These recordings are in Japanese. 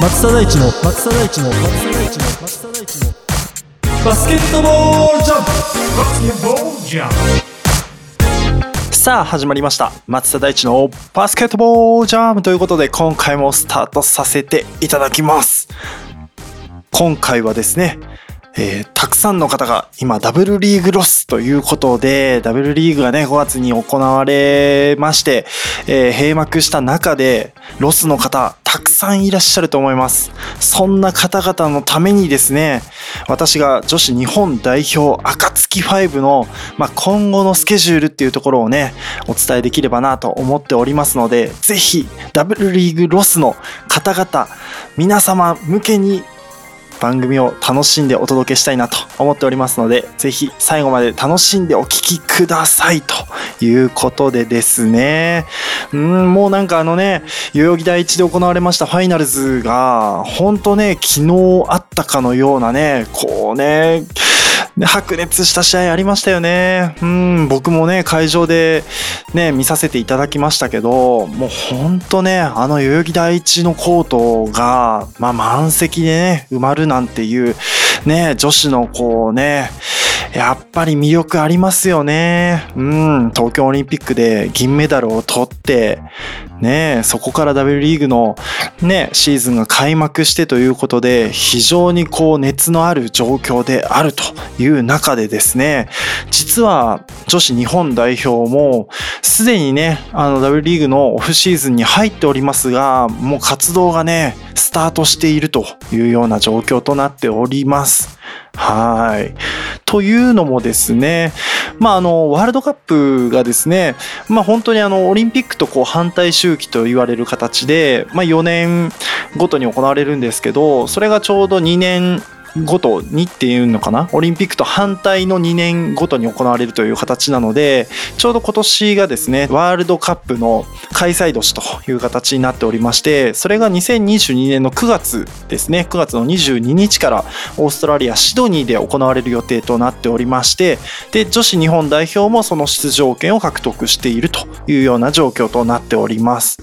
松田大地のバスケットボールジャンプさあ始まりました。松田大地のバスケットボールジャームということで今回もスタートさせていただきます。今回はですねえーたくさんの方が今ダブルリーグロスということでダブルリーグがね5月に行われまして、えー閉幕した中でロスの方たくさんいらっしゃると思います。そんな方々のためにですね私が女子日本代表暁5の、まあ、今後のスケジュールっていうところをねお伝えできればなと思っておりますのでぜひダブルリーグロスの方々皆様向けに番組を楽しんでお届けしたいなと思っておりますのでぜひ最後まで楽しんでお聴きくださいということでですね。うんもうなんかあのね代々木第一で行われましたファイナルズがほんとね昨日あったかのようなねこうね白熱した試合ありましたよね。うん、僕もね、会場でね、見させていただきましたけど、もうほんとね、あの代々木第一のコートが、まあ満席でね、埋まるなんていう、ね、女子のこうね、やっぱり魅力ありますよね。うん、東京オリンピックで銀メダルを取って、ね、そこから W リーグのね、シーズンが開幕してということで、非常にこう熱のある状況であるという中でですね、実は女子日本代表もすでにね、あの W リーグのオフシーズンに入っておりますが、もう活動がね、スタートしているというような状況となっております。はい。というのもですね、まあ、あの、ワールドカップがですね、まあ、本当にあの、オリンピックとこう反対周期と言われる形で、まあ、4年ごとに行われるんですけど、それがちょうど2年ごとにっていうのかな？オリンピックと反対の2年ごとに行われるという形なのでちょうど今年がですねワールドカップの開催年という形になっておりましてそれが2022年の9月ですね9月の22日からオーストラリアシドニーで行われる予定となっておりましてで女子日本代表もその出場権を獲得しているというような状況となっております。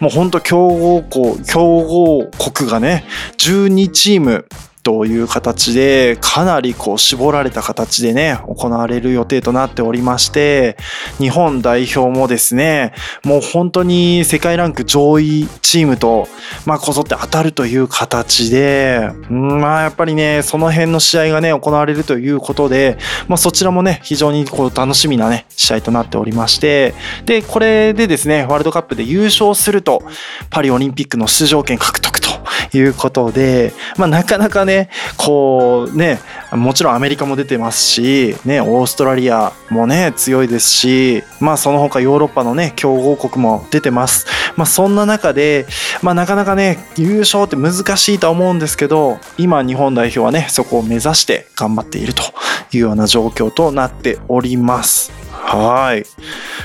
もう本当強豪校強豪国がね12チームという形でかなりこう絞られた形でね行われる予定となっておりまして日本代表もですねもう本当に世界ランク上位チームとまあこぞって当たるという形でまあやっぱりねその辺の試合がね行われるということでまあそちらもね非常にこう楽しみなね試合となっておりましてでこれでですねワールドカップで優勝するとパリオリンピックの出場権獲得ということで、まあ、なかなかねこうねもちろんアメリカも出てますし、ね、オーストラリアもね強いですし、まあ、その他ヨーロッパのね強豪国も出てます、まあ、そんな中で、まあ、なかなかね優勝って難しいと思うんですけど今日本代表はねそこを目指して頑張っているというような状況となっております。はい。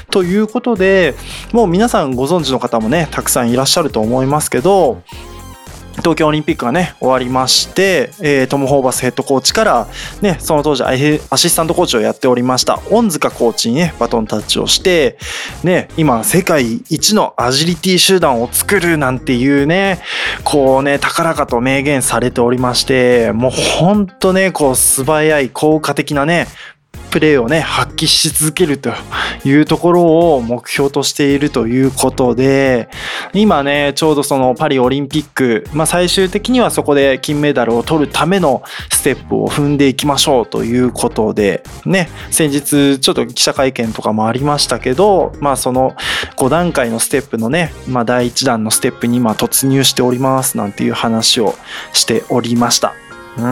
ということで、もう皆さんご存知の方もね、たくさんいらっしゃると思いますけど、東京オリンピックがね終わりまして、えートム・ホーバスヘッドコーチから、ね、その当時アアシスタントコーチをやっておりました恩塚コーチにねバトンタッチをして、ね、今世界一のアジリティ集団を作るなんていうねこうね高らかと明言されておりましてもうほんとねこう素早い効果的なねプレーをね発揮し続けるというところを目標としているということで今ねちょうどそのパリオリンピック、まあ、最終的にはそこで金メダルを取るためのステップを踏んでいきましょうということでね先日ちょっと記者会見とかもありましたけどまあその5段階のステップのね、まあ、第1弾のステップに今突入しておりますなんていう話をしておりました。うん。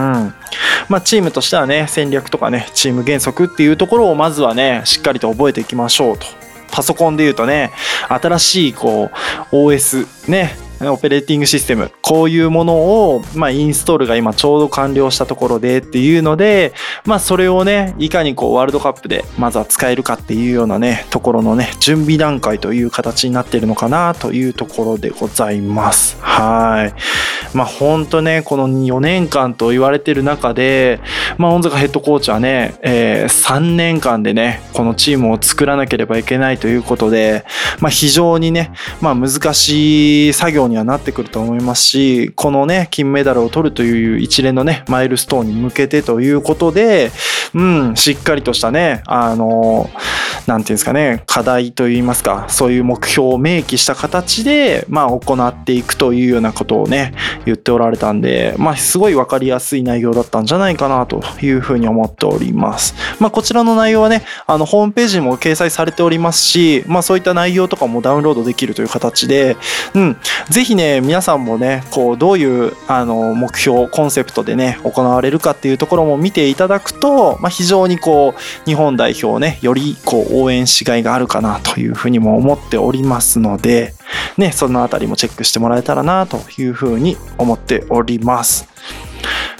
まあ、チームとしてはね戦略とかねチーム原則っていうところをまずはねしっかりと覚えていきましょうと。パソコンで言うとね新しいこう OS ねオペレーティングシステム、こういうものを、まあ、インストールが今ちょうど完了したところでっていうので、まあ、それをね、いかにこう、ワールドカップでまずは使えるかっていうようなね、ところのね、準備段階という形になっているのかなというところでございます。はい。まあ、ほんとね、この4年間と言われてる中で、まあ、恩塚ヘッドコーチはね、えー3年間でね、このチームを作らなければいけないということで、まあ、非常にね、まあ、難しい作業にはなってくると思いますし、このね、金メダルを取るという一連のね、マイルストーンに向けてということで、うん、しっかりとしたね、あの、ーんていうんですかね、課題といいますか、そういう目標を明記した形で、まあ、行っていくというようなことをね、言っておられたんで、まあ、すごいわかりやすい内容だったんじゃないかなというふうに思っております。まあ、こちらの内容はね、あの、ホームページにも掲載されておりますし、まあ、そういった内容とかもダウンロードできるという形で、うん、ぜひね、皆さんもね、こう、どういう、あの、目標、コンセプトでね、行われるかっていうところも見ていただくと、まあ、非常にこう、日本代表をね、よりこう、応援しがいがあるかなというふうにも思っておりますので、ね、そのあたりもチェックしてもらえたらなというふうに思っております。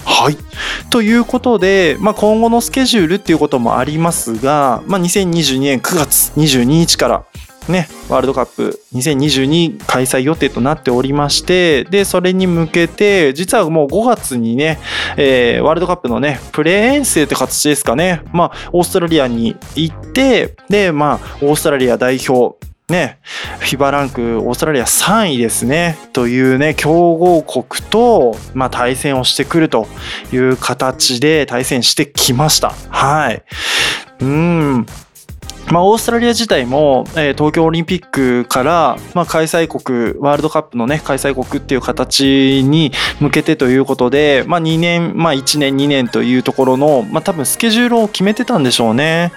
はい。ということで、まあ、今後のスケジュールっていうこともありますが、まあ、2022年9月22日から、ね、ワールドカップ2022開催予定となっておりまして、で、それに向けて、実はもう5月にね、えーワールドカップのね、プレー遠征って形ですかね、まあ、オーストラリアに行って、で、まあ、オーストラリア代表、ね、FIBA ランクオーストラリア3位ですね、というね、強豪国と、まあ、対戦をしてくるという形で対戦してきました。はい。うん。まあ、オーストラリア自体も、えー東京オリンピックから、まあ、開催国、ワールドカップのね、開催国っていう形に向けてということで、まあ、2年、まあ、1年、2年というところの、まあ、多分スケジュールを決めてたんでしょうね。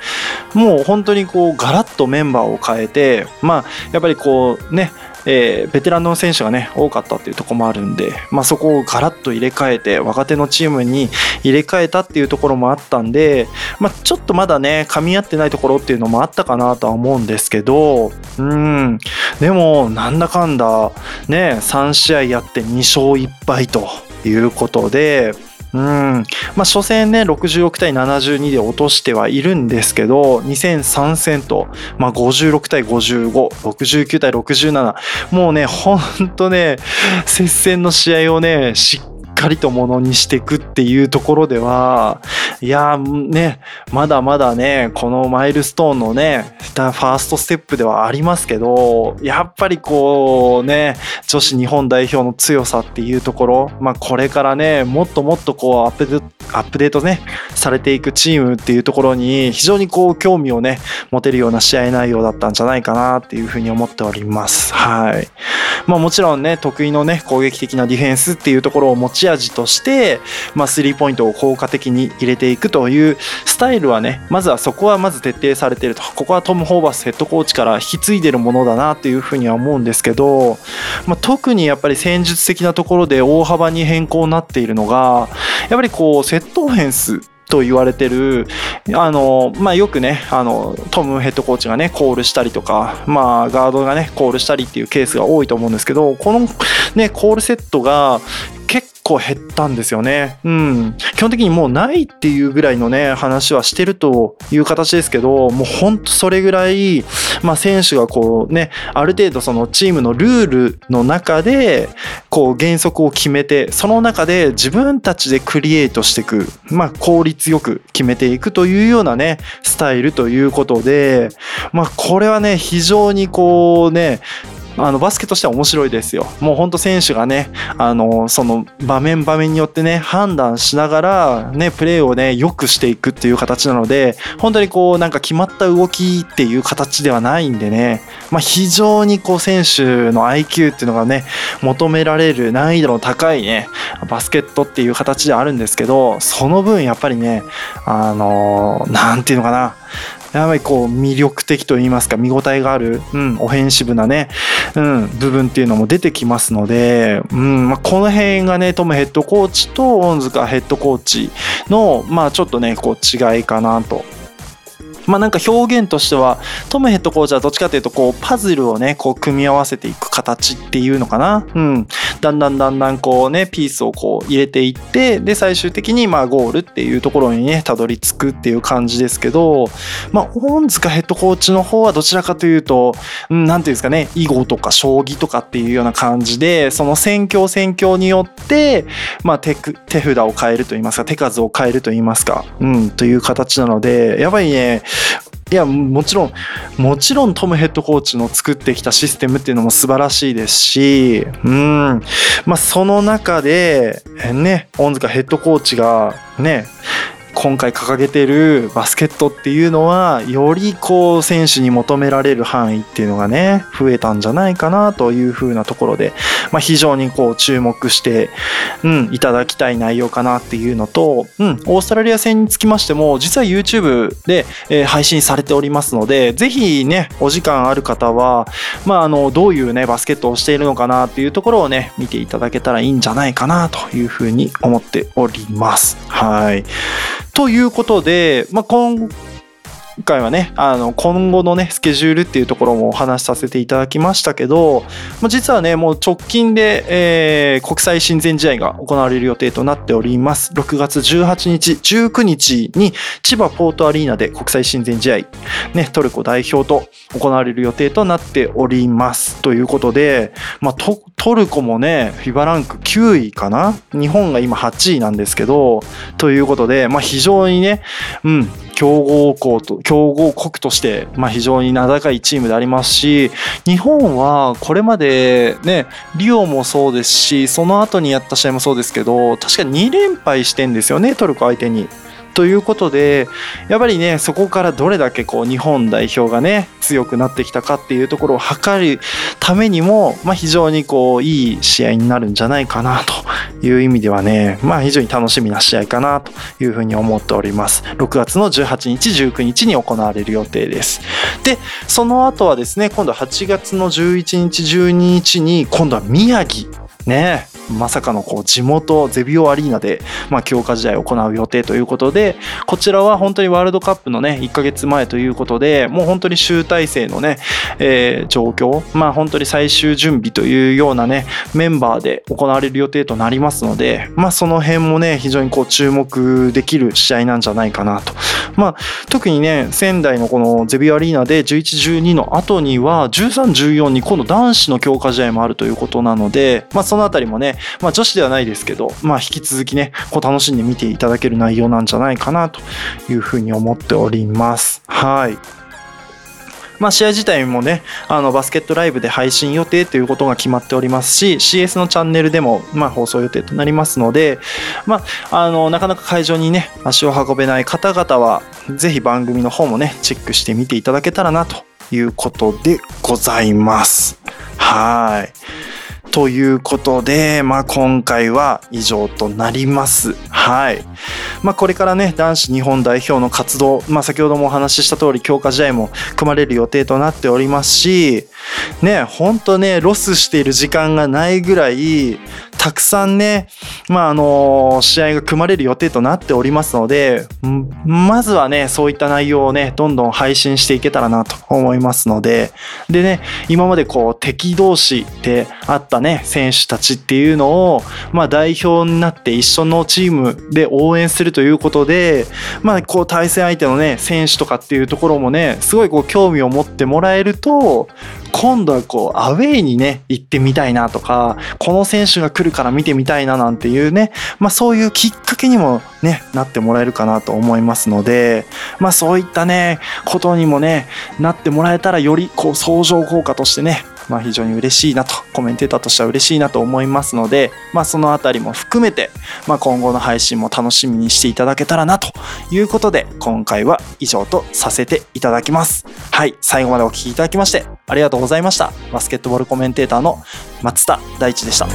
もう本当にこう、ガラッとメンバーを変えて、まあ、やっぱりこう、ね、えーベテランの選手がね多かったっていうところもあるんで、まあ、そこをガラッと入れ替えて若手のチームに入れ替えたっていうところもあったんで、まあ、ちょっとまだね噛み合ってないところっていうのもあったかなとは思うんですけどうんでもなんだかんだね3試合やって2勝1敗ということで。うん。まあ、初戦ね66対72で落としてはいるんですけど2003戦と、まあ、56対5569対67もうねほんとね接戦の試合をねしっかりとものにしていくっていうところではいやねまだまだねこのマイルストーンのねファーストステップではありますけどやっぱりこうね女子日本代表の強さっていうところ、まあ、これからねもっともっとこうアップデアップデートねされていくチームっていうところに非常にこう興味をね持てるような試合内容だったんじゃないかなっていうふうに思っております。はい。まあもちろんね得意のね攻撃的なディフェンスっていうところを持ち味として、まあスリーポイントを効果的に入れていくというスタイルはねまずはそこはまず徹底されていると。ここはトム・ホーバスヘッドコーチから引き継いでるものだなっていうふうには思うんですけど、まあ、特にやっぱり戦術的なところで大幅に変更になっているのがやっぱりこうセットオフェンスと言われてるあの、まあ、よくねあのトムヘッドコーチがねコールしたりとか、まあ、ガードがねコールしたりっていうケースが多いと思うんですけどこの、ね、コールセットが結構減ったんですよね。うん。基本的にもうないっていうぐらいのね、話はしてるという形ですけど、もうほんとそれぐらい、まあ選手がこうね、ある程度そのチームのルールの中で、こう原則を決めて、その中で自分たちでクリエイトしていく、まあ効率よく決めていくというようなね、スタイルということで、まあこれはね、非常にこうね、あのバスケとしては面白いですよ。もう本当選手がね、あのその場面場面によってね判断しながらねプレーをね良くしていくっていう形なので、本当にこうなんか決まった動きっていう形ではないんでね、まあ非常にこう選手の IQ っていうのがね求められる難易度の高いねバスケットっていう形であるんですけど、その分やっぱりねあのなんていうのかな。やっぱりこう魅力的と言いますか見応えがある、うん、オフェンシブなね、うん、部分っていうのも出てきますので、うんまあ、この辺がねトムヘッドコーチと恩塚ヘッドコーチのまあちょっとねこう違いかなとまあなんか表現としてはトムヘッドコーチはどっちかというとこうパズルをねこう組み合わせていく形っていうのかな。うん。だんだんだんだんこうねピースをこう入れていってで最終的にまあゴールっていうところにねたどり着くっていう感じですけどまあ恩塚ヘッドコーチの方はどちらかというとうんなんていうんですかね囲碁とか将棋とかっていうような感じでその戦況戦況によってまあ手く手札を変えると言いますか手数を変えると言いますかうんという形なのでやっぱりねいやもちろんもちろんトムヘッドコーチの作ってきたシステムっていうのも素晴らしいですしうん。まあその中でね恩塚ヘッドコーチがね今回掲げてるバスケットっていうのはよりこう選手に求められる範囲っていうのがね増えたんじゃないかなというふうなところで、まあ、非常にこう注目して、うん、いただきたい内容かなっていうのと、うん、オーストラリア戦につきましても実は YouTube で、えー配信されておりますのでぜひねお時間ある方は、まあ、あのどういうねバスケットをしているのかなっていうところをね見ていただけたらいいんじゃないかなというふうに思っております。はいということで、まあ、今回はねあの今後のねスケジュールっていうところもお話しさせていただきましたけど、実はねもう直近で、えー国際親善試合が行われる予定となっております。6月18日19日に千葉ポートアリーナで国際親善試合、ね、トルコ代表と行われる予定となっております。ということで、まあ、トトルコもね FIBA ランク9位かな？日本が今8位なんですけどということで、まあ、非常にね、うん、強豪校と強豪国として、まあ、非常に名高いチームでありますし日本はこれまでねリオもそうですしその後にやった試合もそうですけど確か2連敗してんですよねトルコ相手に。ということでやっぱりねそこからどれだけこう日本代表がね強くなってきたかっていうところを測るためにも、まあ、非常にこういい試合になるんじゃないかなという意味ではね、まあ、非常に楽しみな試合かなというふうに思っております。6月の18日19日に行われる予定です。でその後はですね今度は8月の11日12日に今度は宮城ねまさかのこう地元ゼビオアリーナで、まあ、強化試合を行う予定ということでこちらは本当にワールドカップのね1ヶ月前ということでもう本当に集大成のね、えー状況まあ本当に最終準備というようなねメンバーで行われる予定となりますのでまあその辺もね非常にこう注目できる試合なんじゃないかなと。まあ特にね仙台のこのゼビオアリーナで1112の後には1314に今度男子の強化試合もあるということなのでまあそのあたりもねまあ女子ではないですけどまあ引き続きねこう楽しんで見ていただける内容なんじゃないかなというふうに思っております。はい。まあ、試合自体もねあのバスケットライブで配信予定ということが決まっておりますし CS のチャンネルでも、ま、放送予定となりますので、まあ、あのなかなか会場にね足を運べない方々はぜひ番組の方もねチェックしてみていただけたらなということでございます。はい。ということで、まあ、今回は以上となります。はい。まあ、これからね、男子日本代表の活動、まあ、先ほどもお話しした通り、強化試合も組まれる予定となっておりますし、ね、ほんとね、ロスしている時間がないぐらい、たくさんね、まあ、あの試合が組まれる予定となっておりますので、まずはね、そういった内容をね、どんどん配信していけたらなと思いますので、でね、今までこう、敵同士であったね、選手たちっていうのを、まあ、代表になって一緒のチームで応援するということで、まあ、こう、対戦相手のね、選手とかっていうところもね、すごいこう、興味を持ってもらえると、今度はこう、アウェイにね、行ってみたいなとか、この選手が来るから見てみたいななんていうね、まあそういうきっかけにもね、なってもらえるかなと思いますので、まあそういったね、ことにもね、なってもらえたらよりこう相乗効果としてね、まあ非常に嬉しいなと、コメンテーターとしては嬉しいなと思いますので、まあそのあたりも含めて、まあ今後の配信も楽しみにしていただけたらなということで、今回は以上とさせていただきます。はい、最後までお聞きいただきまして、ありがとうございました。バスケットボールコメンテーターの松田大地でした。